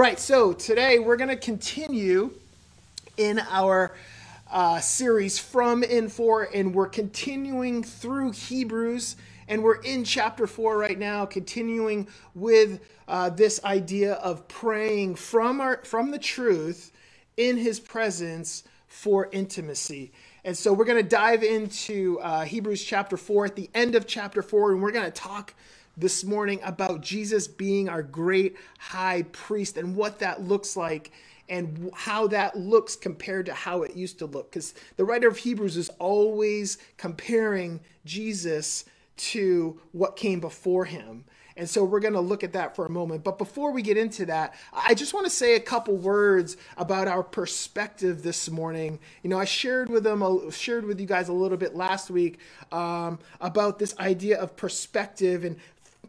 right, so today we're going to continue in our uh, series from in for, and we're continuing through Hebrews, and we're in chapter four right now, continuing with uh, this idea of praying from our from the truth in His presence for intimacy. And so we're going to dive into uh, Hebrews chapter four at the end of chapter four, and we're going to talk this morning about Jesus being our great high priest and what that looks like and how that looks compared to how it used to look. Because the writer of Hebrews is always comparing Jesus to what came before him. And so we're going to look at that for a moment. But before we get into that, I just want to say a couple words about our perspective this morning. You know, I shared with them, shared with you guys a little bit last week um, about this idea of perspective and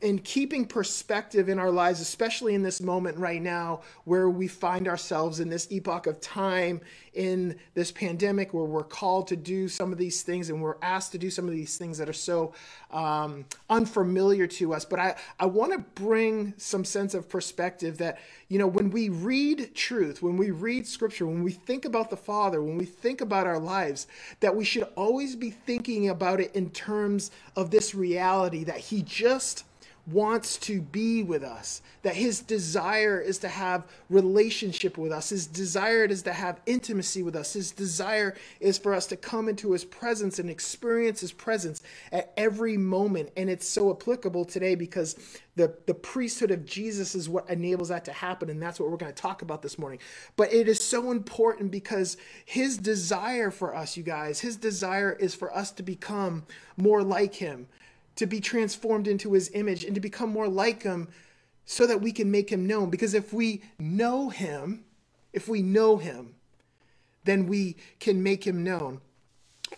in keeping perspective in our lives, especially in this moment right now where we find ourselves in this epoch of time in this pandemic where we're called to do some of these things and we're asked to do some of these things that are so um, unfamiliar to us. But I, I want to bring some sense of perspective that, you know, when we read truth, when we read scripture, when we think about the Father, when we think about our lives, that we should always be thinking about it in terms of this reality that He just wants to be with us that his desire is to have relationship with us his desire is to have intimacy with us his desire is for us to come into his presence and experience his presence at every moment. And it's so applicable today because the, the priesthood of jesus is what enables that to happen. And that's what we're going to talk about this morning. But it is so important because his desire for us you guys his desire is for us to become more like him to be transformed into his image and to become more like him so that we can make him known. Because if we know him, if we know him, then we can make him known.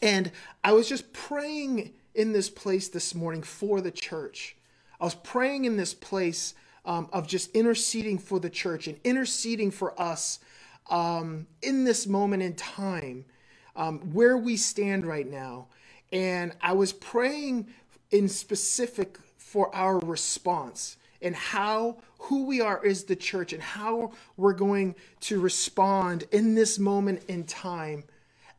And I was just praying in this place this morning for the church. I was praying in this place um, of just interceding for the church and interceding for us um, in this moment in time, um, where we stand right now. And I was praying in specific for our response and how who we are is the church and how we're going to respond in this moment in time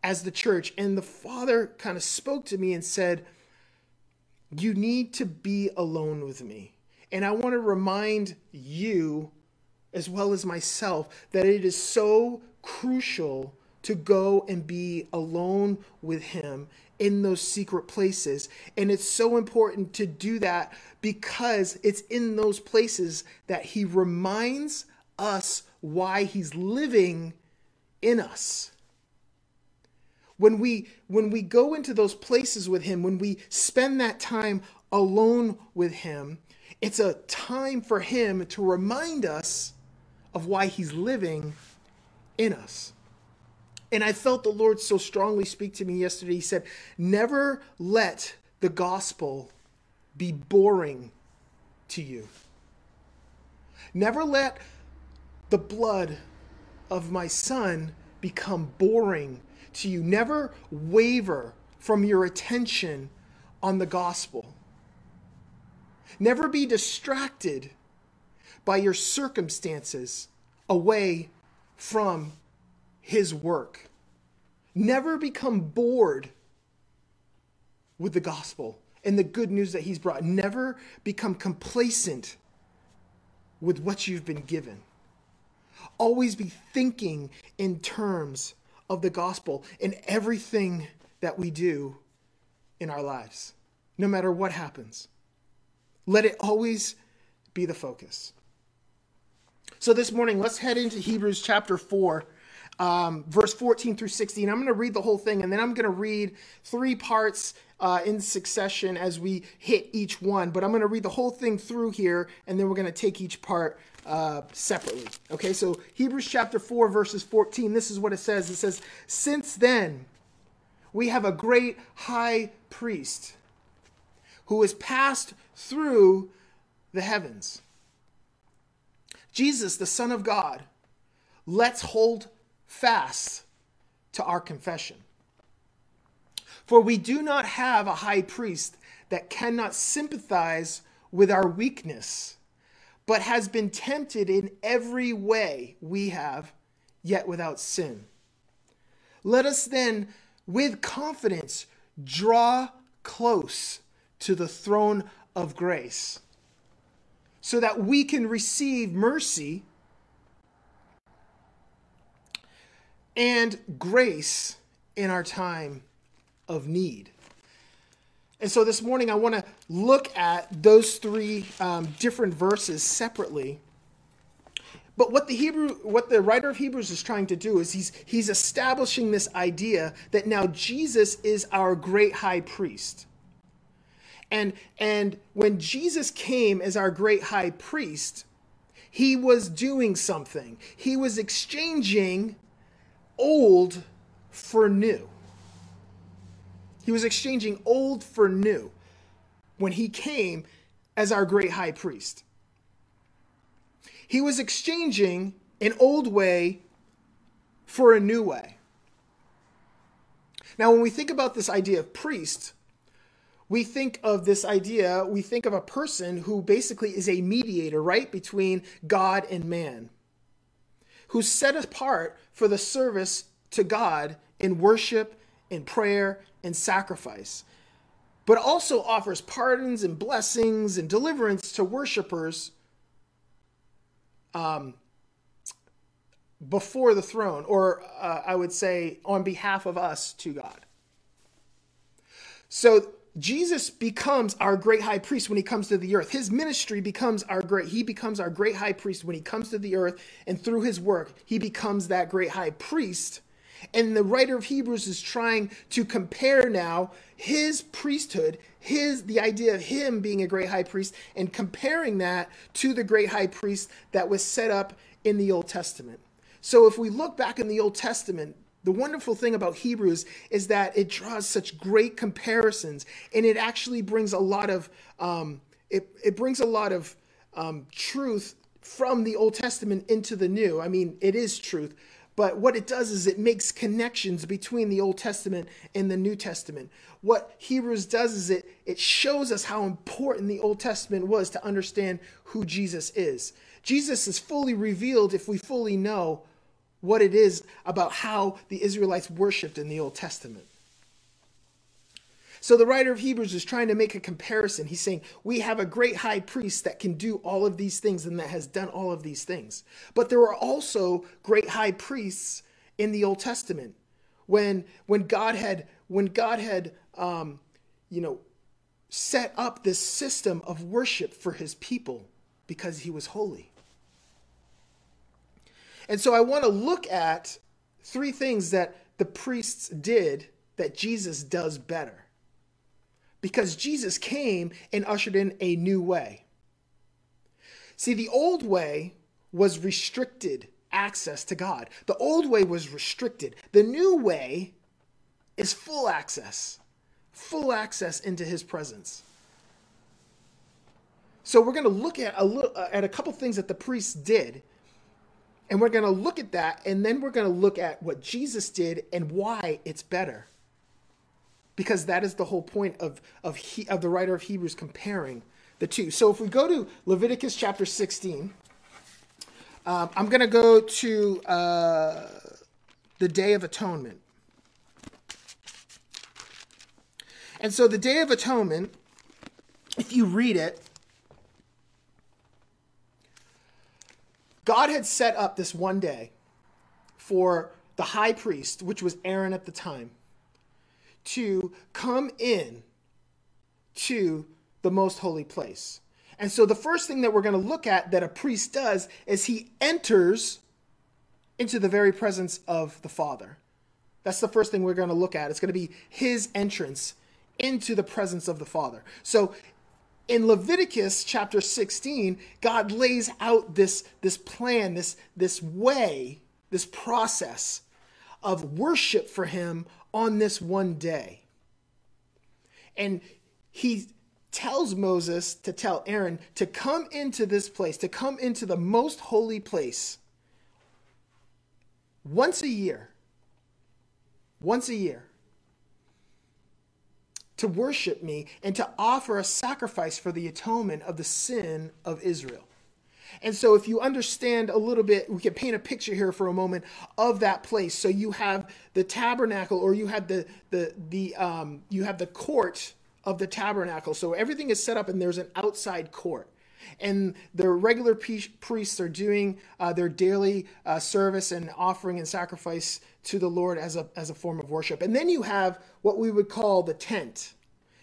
as the church. And the Father kind of spoke to me and said, You need to be alone with me. And I want to remind you, as well as myself, that it is so crucial to go and be alone with Him in those secret places. And it's so important to do that because it's in those places that He reminds us why He's living in us. When we when we go into those places with him, when we spend that time alone with him, it's a time for him to remind us of why he's living in us. And I felt the Lord so strongly speak to me yesterday. He said, Never let the gospel be boring to you. Never let the blood of my son become boring to you. Never waver from your attention on the gospel. Never be distracted by your circumstances away from his work. Never become bored with the gospel and the good news that he's brought. Never become complacent with what you've been given. Always be thinking in terms of the gospel in everything that we do in our lives, no matter what happens. Let it always be the focus. So, this morning, let's head into Hebrews chapter 4 um, verse 14 through 16. I'm going to read the whole thing and then I'm going to read three parts uh, in succession as we hit each one. But I'm going to read the whole thing through here and then we're going to take each part uh, separately. Okay, so Hebrews chapter 4, verses 14. This is what it says it says, Since then, we have a great high priest who has passed through the heavens. Jesus, the Son of God. Let's hold fast to our confession. For we do not have a high priest that cannot sympathize with our weakness, but has been tempted in every way we have, yet without sin. Let us then, with confidence, draw close to the throne of grace so that we can receive mercy and grace in our time of need. And so this morning, I want to look at those three um, different verses separately. But what the Hebrew, what the writer of Hebrews is trying to do is he's he's establishing this idea that now Jesus is our great high priest. And and when Jesus came as our great high priest, he was doing something. He was exchanging old for new. He was exchanging old for new when he came as our great high priest. He was exchanging an old way for a new way. Now, when we think about this idea of priest, we think of this idea, we think of a person who basically is a mediator, right, between God and man, who's set apart for the service to God in worship, in prayer, and sacrifice, but also offers pardons and blessings and deliverance to worshipers um, before the throne, or uh, I would say on behalf of us to God. So Jesus becomes our great high priest when he comes to the earth. His ministry becomes our great, he becomes our great high priest when he comes to the earth, and through his work, he becomes that great high priest and the writer of Hebrews is trying to compare now his priesthood, his the idea of him being a great high priest, and comparing that to the great high priest that was set up in the Old Testament. So if we look back in the Old Testament, the wonderful thing about Hebrews is that it draws such great comparisons, and it actually brings a lot of um, it, it brings a lot of um, truth from the Old Testament into the New. I mean, it is truth, but what it does is it makes connections between the Old Testament and the New Testament. What Hebrews does is it, it shows us how important the Old Testament was to understand who Jesus is. Jesus is fully revealed if we fully know what it is about how the Israelites worshiped in the Old Testament. So the writer of Hebrews is trying to make a comparison. He's saying, We have a great high priest that can do all of these things and that has done all of these things. But there are also great high priests in the Old Testament. When, when God had, when God had um, you know, set up this system of worship for his people because he was holy. And so I want to look at three things that the priests did that Jesus does better because Jesus came and ushered in a new way. See, the old way was restricted access to God. The old way was restricted. The new way is full access, full access into his presence. So we're going to look at a little, uh, at a couple things that the priests did and we're going to look at that and then we're going to look at what Jesus did and why it's better because that is the whole point of of he, of the writer of Hebrews comparing the two. So if we go to Leviticus chapter 16, um, I'm going to go to uh, the Day of Atonement. And so the Day of Atonement, if you read it, God had set up this one day for the high priest, which was Aaron at the time to come in to the most holy place. And so the first thing that we're going to look at that a priest does is he enters into the very presence of the Father. That's the first thing we're going to look at. It's going to be his entrance into the presence of the Father. So in Leviticus chapter 16, God lays out this, this plan, this, this way, this process of worship for him on this one day. And he tells Moses to tell Aaron to come into this place, to come into the most holy place once a year. Once a year. To worship me and to offer a sacrifice for the atonement of the sin of Israel. And so, if you understand a little bit, we can paint a picture here for a moment of that place. So you have the tabernacle, or you have the the the um, you have the court of the tabernacle. So everything is set up, and there's an outside court. And the regular priests are doing uh, their daily uh, service and offering and sacrifice to the Lord as a, as a form of worship. And then you have what we would call the tent.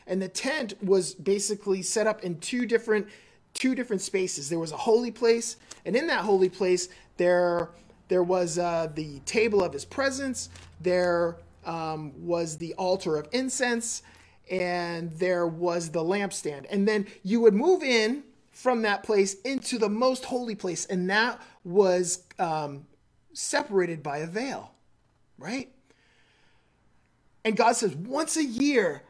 And the tent was basically set up in two different two different spaces. There was a holy place, and in that holy place, there there was uh, the table of his presence. There um, was the altar of incense, and there was the lampstand. And then you would move in from that place into the most holy place, and that was um, separated by a veil, right? And God says, once a year,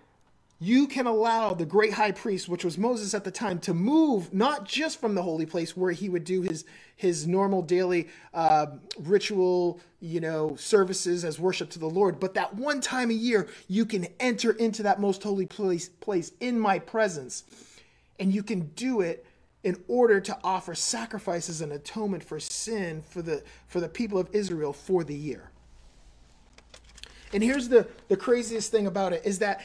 you can allow the great high priest, which was Moses at the time, to move not just from the holy place where he would do his his normal daily uh, ritual, you know, services as worship to the Lord, but that one time a year you can enter into that most holy place, place in my presence, and you can do it in order to offer sacrifices and atonement for sin for the for the people of Israel for the year. And here's the the craziest thing about it is that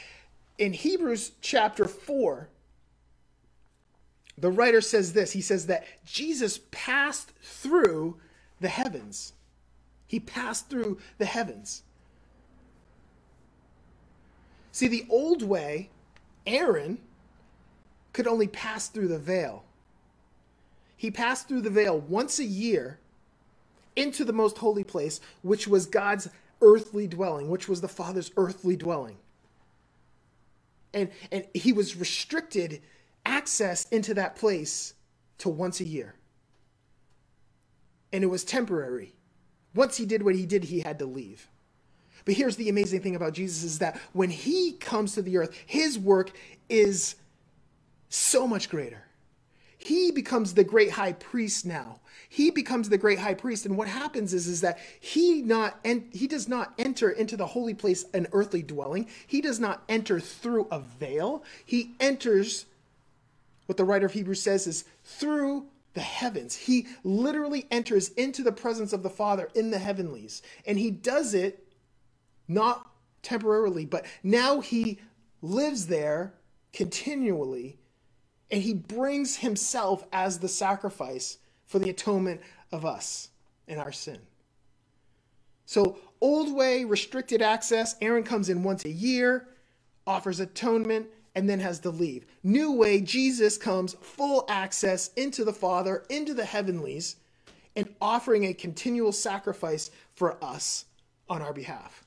in Hebrews chapter 4, the writer says this he says that Jesus passed through the heavens. He passed through the heavens. See, the old way, Aaron could only pass through the veil. He passed through the veil once a year into the most holy place, which was God's earthly dwelling, which was the Father's earthly dwelling. And and he was restricted access into that place to once a year. And it was temporary. Once he did what he did he had to leave. But here's the amazing thing about jesus is that when he comes to the earth his work is so much greater he becomes the great high priest now. He becomes the great high priest. And what happens is is that he not and he does not enter into the holy place an earthly dwelling. He does not enter through a veil. He enters what the writer of hebrews says is through the heavens. He literally enters into the presence of the father in the heavenlies. And he does it not temporarily but now he lives there continually and he brings himself as the sacrifice for the atonement of us and our sin. So, old way, restricted access, Aaron comes in once a year, offers atonement, and then has to leave. New way, Jesus comes full access into the Father, into the heavenlies, and offering a continual sacrifice for us on our behalf.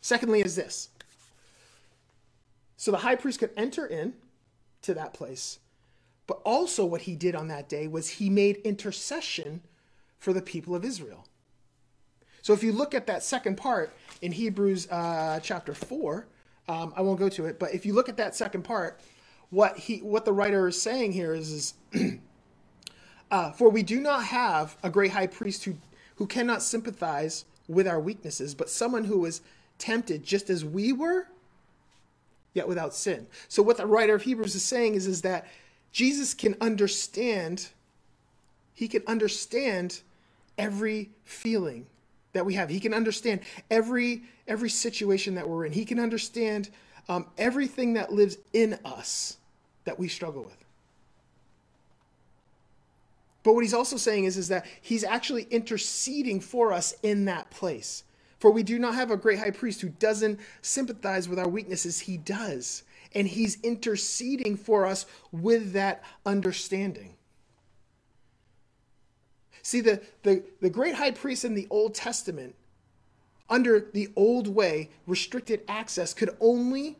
Secondly, is this. So the high priest could enter in to that place but also, what he did on that day was he made intercession for the people of Israel. So, if you look at that second part in Hebrews uh, chapter 4, um, I won't go to it, but if you look at that second part, what he what the writer is saying here is, is uh, for we do not have a great high priest who who cannot sympathize with our weaknesses, but someone who was tempted just as we were, yet without sin. So what the writer of Hebrews is saying is, is that Jesus can understand, he can understand every feeling that we have. He can understand every every situation that we're in. He can understand um, everything that lives in us that we struggle with. But what he's also saying is, is that he's actually interceding for us in that place. For we do not have a great high priest who doesn't sympathize with our weaknesses. He does and he's interceding for us with that understanding. See, the, the, the great high priest in the Old Testament, under the old way, restricted access, could only,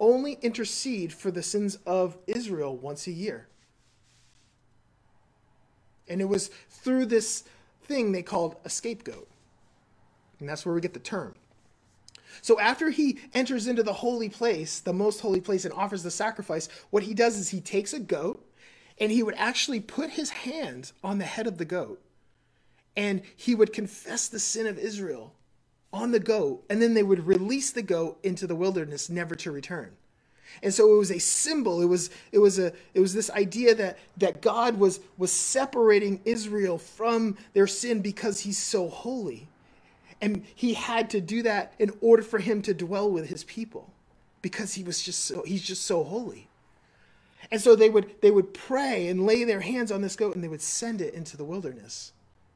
only intercede for the sins of Israel once a year. And it was through this thing they called a scapegoat. And that's where we get the term. So after he enters into the holy place, the most holy place, and offers the sacrifice, what he does is he takes a goat and he would actually put his hand on the head of the goat and he would confess the sin of Israel on the goat, and then they would release the goat into the wilderness, never to return. And so it was a symbol. It was it was a it was this idea that that God was was separating Israel from their sin because he's so holy. And he had to do that in order for him to dwell with his people because he was just so he's just so holy. And so they would they would pray and lay their hands on this goat and they would send it into the wilderness.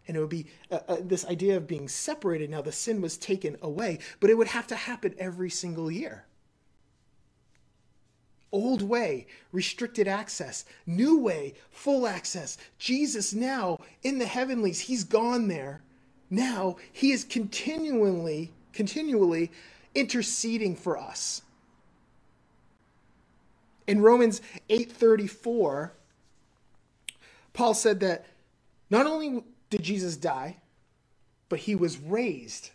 And it would be uh, uh, this idea of being separated. Now the sin was taken away, but it would have to happen every single year. Old way, restricted access. New way, full access. Jesus now in the heavenlies, he's gone there. Now he is continually, continually interceding for us. In Romans 8:34, Paul said that not only did Jesus die, but he was raised.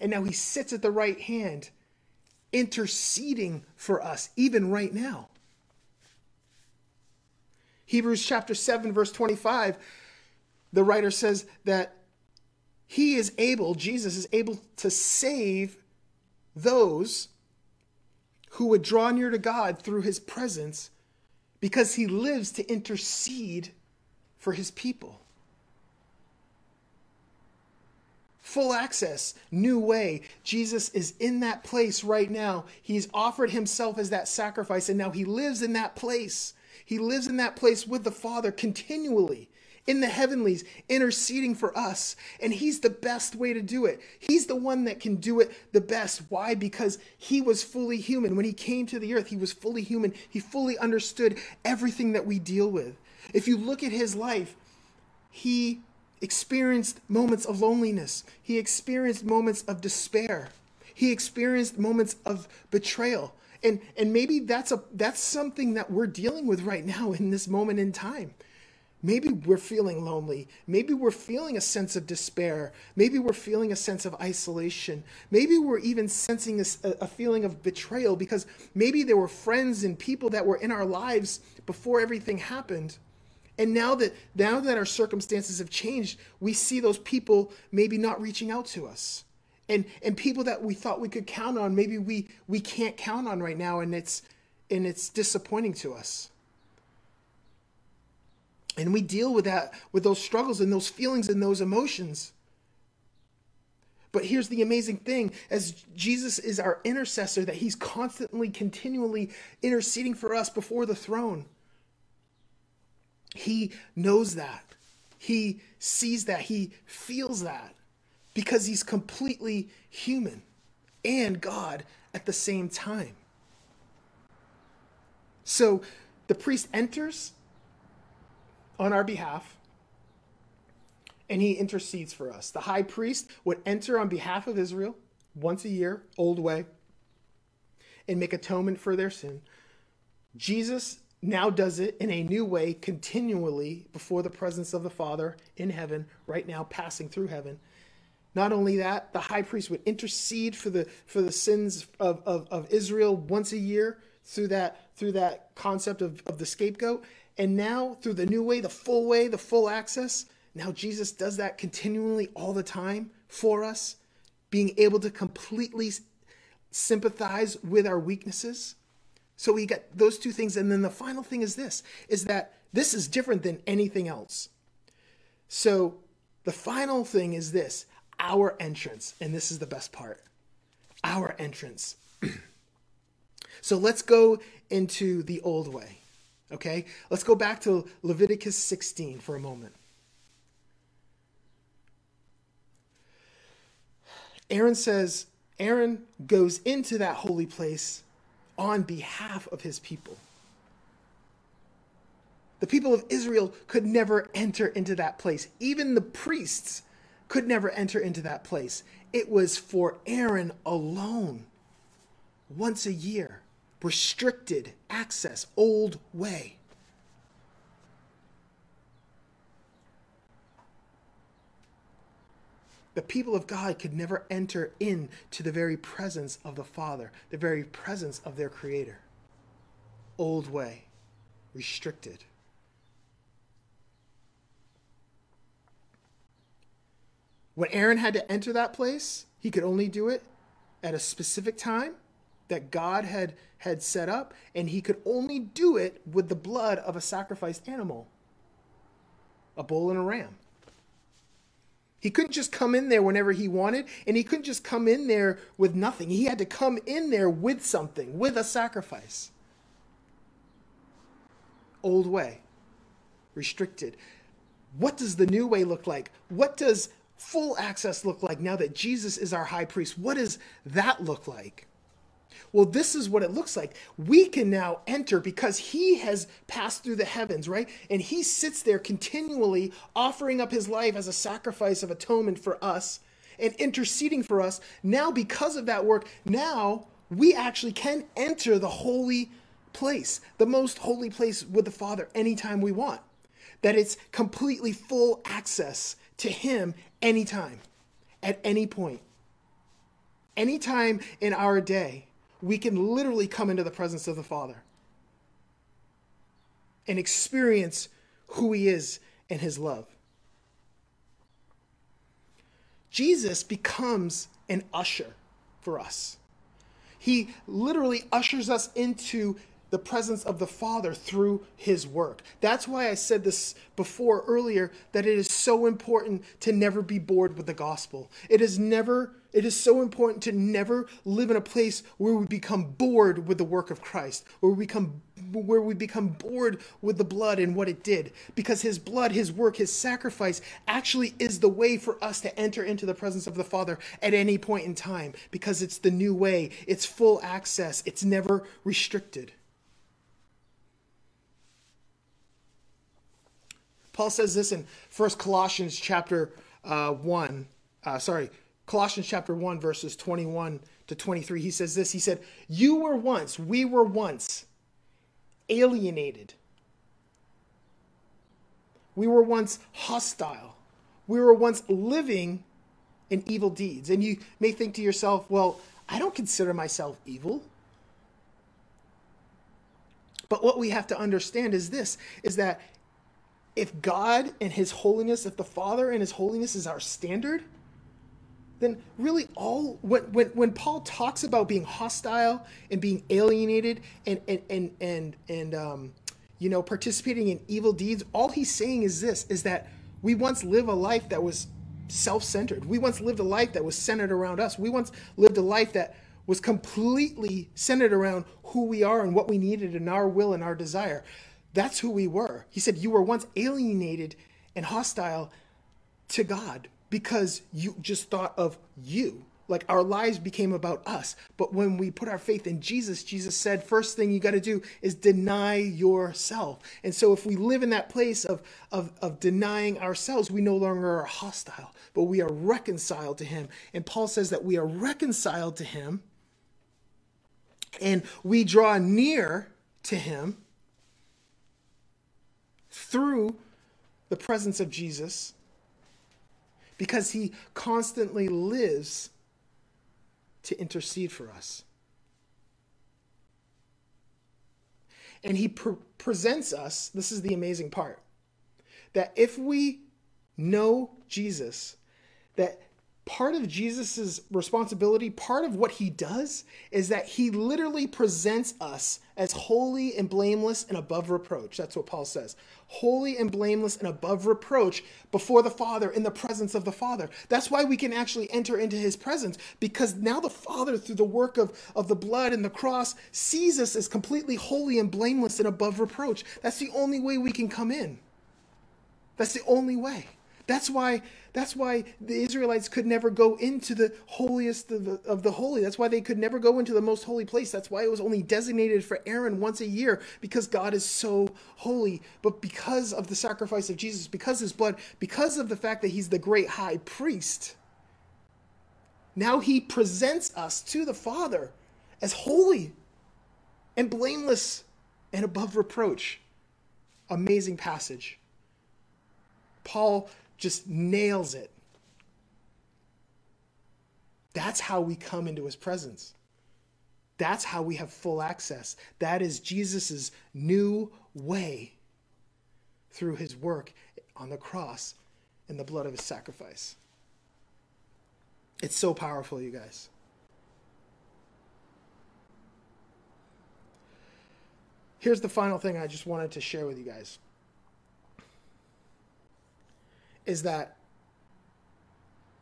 And now he sits at the right hand interceding for us, even right now. Hebrews chapter 7, verse 25, the writer says that he is able, Jesus is able to save those who would draw near to God through his presence because he lives to intercede for his people. full access, new way. Jesus is in that place right now. He's offered himself as that sacrifice, and now he lives in that place. He lives in that place with the Father continually in the heavenlies, interceding for us. And he's the best way to do it. He's the one that can do it the best. Why? Because he was fully human. When he came to the earth, he was fully human. He fully understood everything that we deal with. If you look at his life, he experienced moments of loneliness. He experienced moments of despair. He experienced moments of betrayal. And, and maybe that's a that's something that we're dealing with right now in this moment in time. Maybe we're feeling lonely. Maybe we're feeling a sense of despair. Maybe we're feeling a sense of isolation. Maybe we're even sensing a, a, feeling of betrayal because maybe there were friends and people that were in our lives before everything happened and now that now that our circumstances have changed, we see those people maybe not reaching out to us. And and people that we thought we could count on, maybe we we can't count on right now and it's and it's disappointing to us. And we deal with that with those struggles and those feelings and those emotions. But here's the amazing thing as Jesus is our intercessor, that he's constantly, continually interceding for us before the throne. He knows that. He sees that. He feels that because he's completely human and God at the same time. So the priest enters on our behalf and he intercedes for us. The high priest would enter on behalf of Israel once a year, old way, and make atonement for their sin. Jesus now does it in a new way continually before the presence of the Father in heaven, right now passing through heaven. Not only that, the high priest would intercede for the for the sins of, of, of Israel once a year through that through that concept of, of the scapegoat. And now through the new way, the full way, the full access, now Jesus does that continually all the time for us, being able to completely sympathize with our weaknesses so we got those two things. And then the final thing is this is that this is different than anything else. So the final thing is this our entrance. And this is the best part our entrance. so let's go into the old way. Okay? Let's go back to Leviticus 16 for a moment. Aaron says, Aaron goes into that holy place on behalf of his people. The people of Israel could never enter into that place. Even the priests could never enter into that place. It was for Aaron alone, once a year, restricted access, old way. The people of God could never enter into the very presence of the Father, the very presence of their Creator. Old way, restricted. When Aaron had to enter that place, he could only do it at a specific time that God had had set up, and he could only do it with the blood of a sacrificed animal, a bull and a ram. He couldn't just come in there whenever he wanted, and he couldn't just come in there with nothing. He had to come in there with something, with a sacrifice. Old way, restricted. What does the new way look like? What does full access look like now that Jesus is our high priest? What does that look like? Well, this is what it looks like. We can now enter because he has passed through the heavens, right? And he sits there continually offering up his life as a sacrifice of atonement for us and interceding for us. Now, because of that work, now we actually can enter the holy place, the most holy place with the Father anytime we want. That it's completely full access to him anytime, at any point. Anytime in our day we can literally come into the presence of the Father and experience who He is and His love. Jesus becomes an usher for us. He literally ushers us into the presence of the Father through his work. That's why I said this before earlier that it is so important to never be bored with the gospel. It is never it is so important to never live in a place where we become bored with the work of Christ, where we become where we become bored with the blood and what it did because his blood, his work, his sacrifice actually is the way for us to enter into the presence of the Father at any point in time because it's the new way. It's full access. It's never restricted. Paul says this in First Colossians chapter uh, 1. Uh, sorry, Colossians chapter 1, verses 21 to 23. He says this He said, You were once, we were once alienated. We were once hostile. We were once living in evil deeds. And you may think to yourself, well, I don't consider myself evil. But what we have to understand is this is that if God and His holiness, if the Father and His holiness is our standard, then really all when when, when Paul talks about being hostile and being alienated and and and and, and um, you know participating in evil deeds, all he's saying is this: is that we once lived a life that was self-centered. We once lived a life that was centered around us. We once lived a life that was completely centered around who we are and what we needed and our will and our desire. That's who we were. He said, You were once alienated and hostile to God because you just thought of you. Like our lives became about us. But when we put our faith in Jesus, Jesus said, first thing you got to do is deny yourself. And so if we live in that place of, of, of denying ourselves, we no longer are hostile, but we are reconciled to Him. And Paul says that we are reconciled to Him and we draw near to Him through the presence of Jesus because he constantly lives to intercede for us. And he pre- presents us, this is the amazing part, that if we know Jesus, that part of Jesus's responsibility, part of what he does, is that he literally presents us as holy and blameless and above reproach. That's what Paul says. Holy and blameless and above reproach before the Father, in the presence of the Father. That's why we can actually enter into his presence, because now the Father, through the work of, of the blood and the cross, sees us as completely holy and blameless and above reproach. That's the only way we can come in. That's the only way. That's why that's why the Israelites could never go into the holiest of the, of the holy. That's why they could never go into the most holy place. That's why it was only designated for Aaron once a year because God is so holy. But because of the sacrifice of Jesus, because his blood, because of the fact that he's the great high priest, now he presents us to the Father as holy and blameless and above reproach. Amazing passage. Paul just nails it. That's how we come into his presence. That's how we have full access. That is Jesus' new way through his work on the cross and the blood of his sacrifice. It's so powerful, you guys. here's the final thing I just wanted to share with you guys is that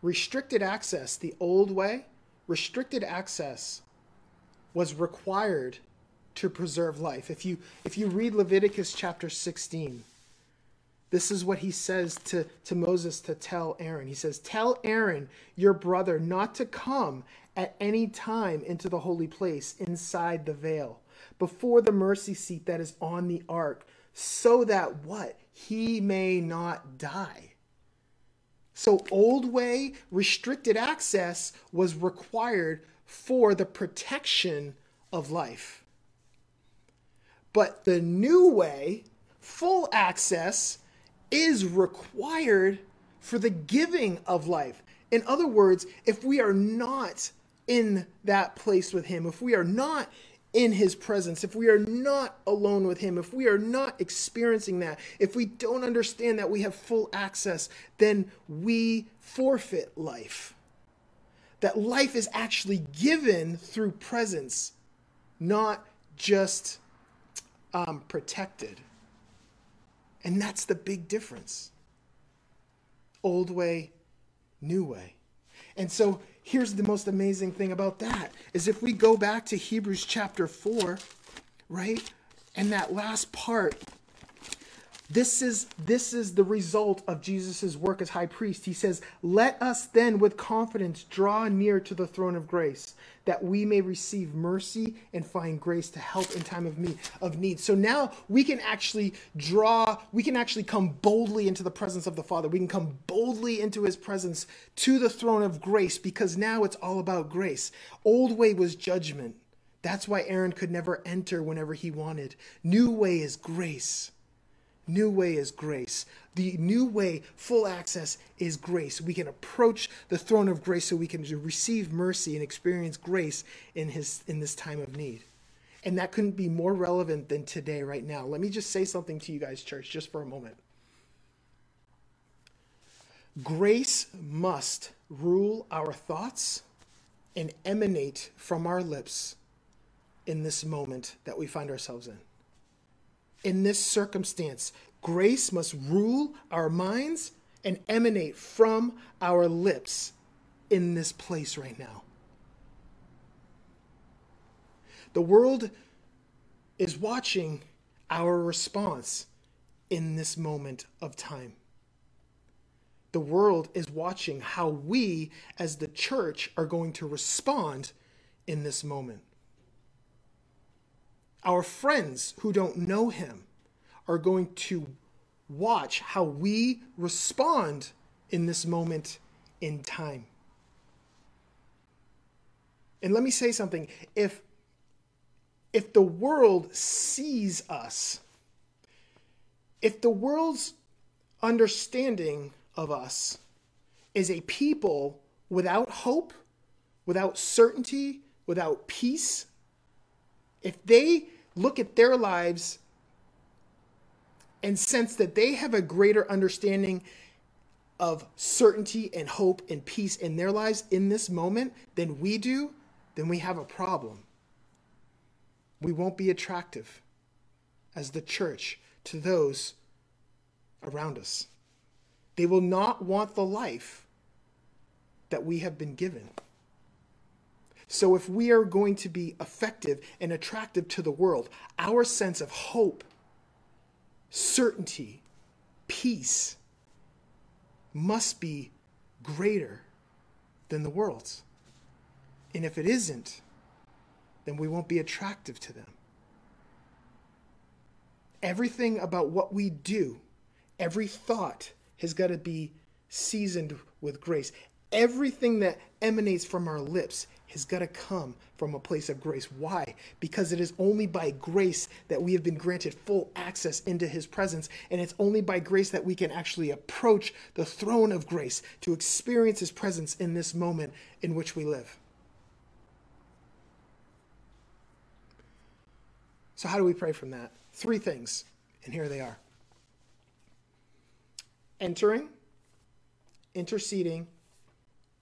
restricted access, the old way, restricted access was required to preserve life. If you if you read Leviticus chapter 16, this is what he says to, to Moses to tell Aaron. He says, Tell Aaron, your brother, not to come at any time into the holy place inside the veil, before the mercy seat that is on the ark, so that what? He may not die. So, old way restricted access was required for the protection of life. But the new way, full access, is required for the giving of life. In other words, if we are not in that place with Him, if we are not in His presence, if we are not alone with Him, if we are not experiencing that, if we don't understand that we have full access, then we forfeit life. That life is actually given through presence, not just um, protected. And that's the big difference. Old way, new way. And so here's the most amazing thing about that is if we go back to Hebrews chapter 4, right? And that last part this is this is the result of Jesus' work as high priest. He says, "Let us then with confidence draw near to the throne of grace, that we may receive mercy and find grace to help in time of of need." So now we can actually draw, we can actually come boldly into the presence of the Father. We can come boldly into his presence to the throne of grace because now it's all about grace. Old way was judgment. That's why Aaron could never enter whenever he wanted. New way is grace. New way is grace. The new way, full access, is grace. We can approach the throne of grace so we can receive mercy and experience grace in his in this time of need. And that couldn't be more relevant than today, right now. Let me just say something to you guys, church, just for a moment. Grace must rule our thoughts and emanate from our lips in this moment that we find ourselves in in this circumstance. Grace must rule our minds and emanate from our lips in this place right now. The world is watching our response in this moment of time. The world is watching how we, as the church, are going to respond in this moment. Our friends who don't know him are going to watch how we respond in this moment in time. And let me say something. If if the world sees us, if the world's understanding of us is a people without hope, without certainty, without peace, if they look at their lives and sense that they have a greater understanding of certainty and hope and peace in their lives in this moment than we do, then we have a problem. We won't be attractive as the church to those around us. They will not want the life that we have been given. So, if we are going to be effective and attractive to the world, our sense of hope, certainty, peace must be greater than the world's. And if it isn't, then we won't be attractive to them. Everything about what we do, every thought has got to be seasoned with grace. Everything that emanates from our lips has got to come from a place of grace. Why? Because it is only by grace that we have been granted full access into his presence. And it's only by grace that we can actually approach the throne of grace to experience his presence in this moment in which we live. So, how do we pray from that? Three things, and here they are entering, interceding,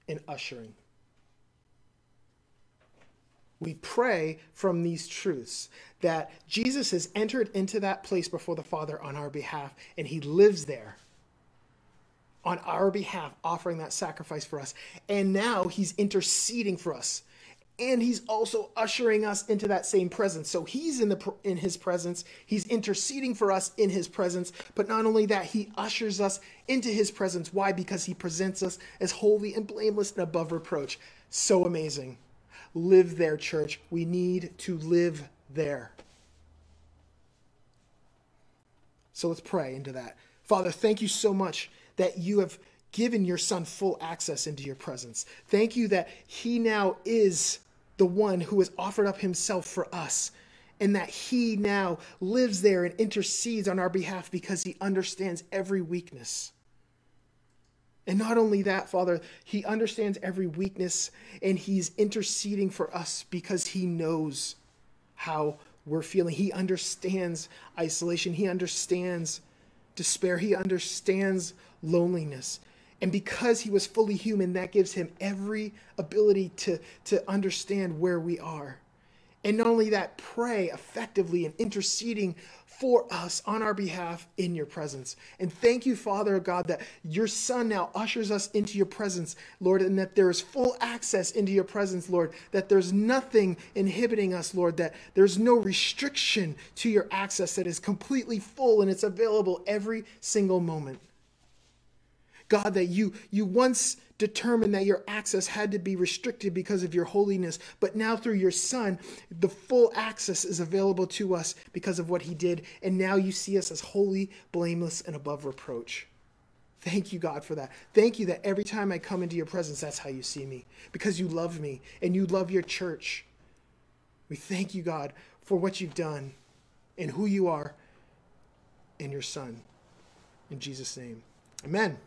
and ushering. We pray from these truths that Jesus has entered into that place before the Father on our behalf, and he lives there on our behalf, offering that sacrifice for us. And now he's interceding for us. And he's also ushering us into that same presence. So he's in the in his presence. He's interceding for us in his presence. But not only that, he ushers us into his presence. Why? Because he presents us as holy and blameless and above reproach. So amazing. Live there, church. We need to live there. So let's pray into that. Father, thank you so much that you have given your son full access into your presence. Thank you that he now is the one who has offered up himself for us and that he now lives there and intercedes on our behalf because he understands every weakness. And not only that, Father, he understands every weakness and he's interceding for us because he knows how we're feeling. He understands isolation, he understands despair, he understands loneliness. And because he was fully human, that gives him every ability to, to understand where we are. And not only that, pray effectively and interceding for us on our behalf in your presence. And thank you, Father God, that your Son now ushers us into your presence, Lord, and that there is full access into your presence, Lord, that there's nothing inhibiting us, Lord, that there's no restriction to your access, that is completely full and it's available every single moment. God, that you, you once determined that your access had to be restricted because of your holiness, but now through your Son, the full access is available to us because of what he did. And now you see us as holy, blameless, and above reproach. Thank you, God, for that. Thank you that every time I come into your presence, that's how you see me, because you love me and you love your church. We thank you, God, for what you've done and who you are and your Son. In Jesus' name, amen.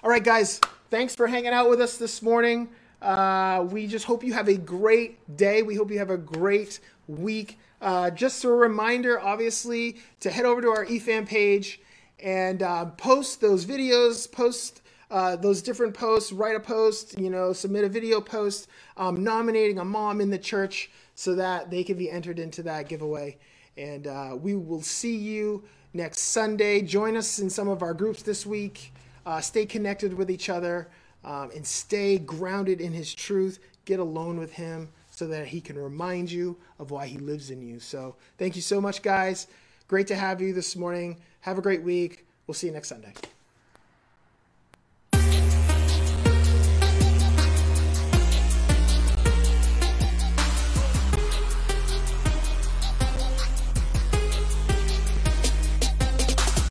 All right, guys, thanks for hanging out with us this morning. Uh, we just hope you have a great day. We hope you have a great week. Uh, just a reminder, obviously, to head over to our eFam page and uh, post those videos, post uh, those different posts, write a post, you know, submit a video post um, nominating a mom in the church so that they can be entered into that giveaway. And uh, we will see you next Sunday. Join us in some of our groups this week uh, stay connected with each other, um, and stay grounded in His truth. Get alone with Him so that He can remind you of why He lives in you. So, thank you so much, guys. Great to have you this morning. Have a great week. We'll see you next Sunday.